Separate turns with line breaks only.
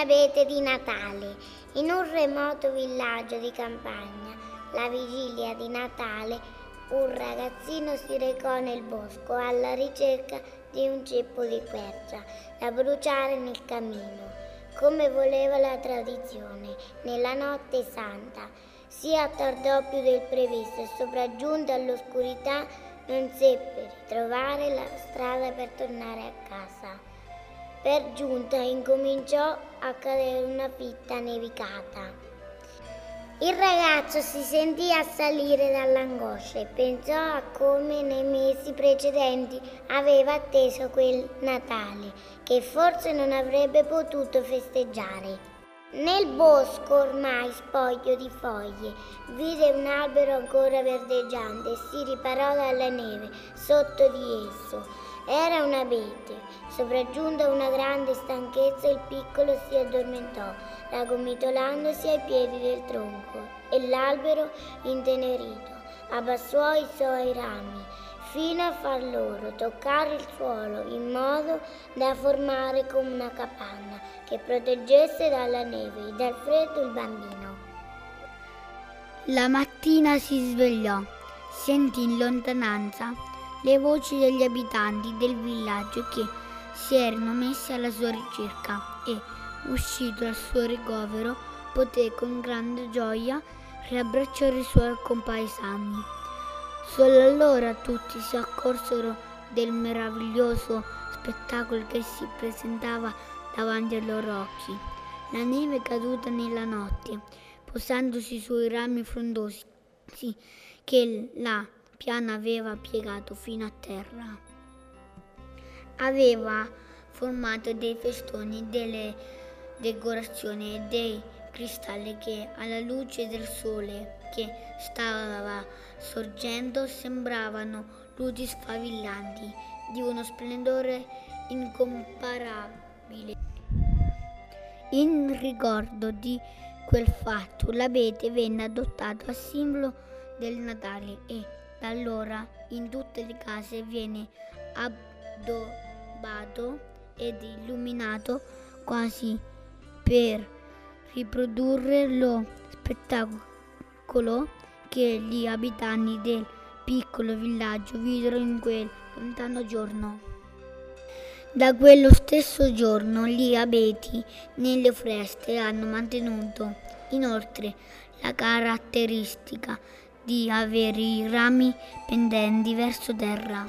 l'abete di Natale. In un remoto villaggio di campagna, la vigilia di Natale, un ragazzino si recò nel bosco alla ricerca di un ceppo di quercia da bruciare nel camino, come voleva la tradizione. Nella notte santa si attardò più del previsto e sopraggiunta all'oscurità non seppe ritrovare la strada per tornare a casa. Per giunta incominciò a cadere una fitta nevicata. Il ragazzo si sentì assalire dall'angoscia e pensò a come nei mesi precedenti aveva atteso quel Natale, che forse non avrebbe potuto festeggiare. Nel bosco, ormai spoglio di foglie, vide un albero ancora verdeggiante e si riparò dalla neve sotto di esso era un abete. Sopraggiunta una grande stanchezza, il piccolo si addormentò, raggomitolandosi ai piedi del tronco, e l'albero, intenerito, abbassò i suoi rami fino a far loro toccare il suolo in modo da formare come una capanna che proteggesse dalla neve e dal freddo il bambino.
La mattina si svegliò, sentì in lontananza le voci degli abitanti del villaggio che si erano messi alla sua ricerca e, uscito al suo ricovero, poté con grande gioia riabbracciare i suoi compaesani. Solo allora tutti si accorsero del meraviglioso spettacolo che si presentava davanti ai loro occhi. La neve caduta nella notte, posandosi sui rami frondosi che la piana aveva piegato fino a terra. Aveva formato dei festoni, delle decorazioni e dei cristalli che alla luce del sole che stava sorgendo sembravano luci sfavillanti di uno splendore incomparabile. In ricordo di quel fatto l'abete venne adottato a simbolo del Natale e da allora in tutte le case viene addobbato ed illuminato quasi per riprodurre lo spettacolo che gli abitanti del piccolo villaggio videro in quel lontano giorno. Da quello stesso giorno gli abeti nelle foreste hanno mantenuto inoltre la caratteristica di avere i rami pendenti verso terra.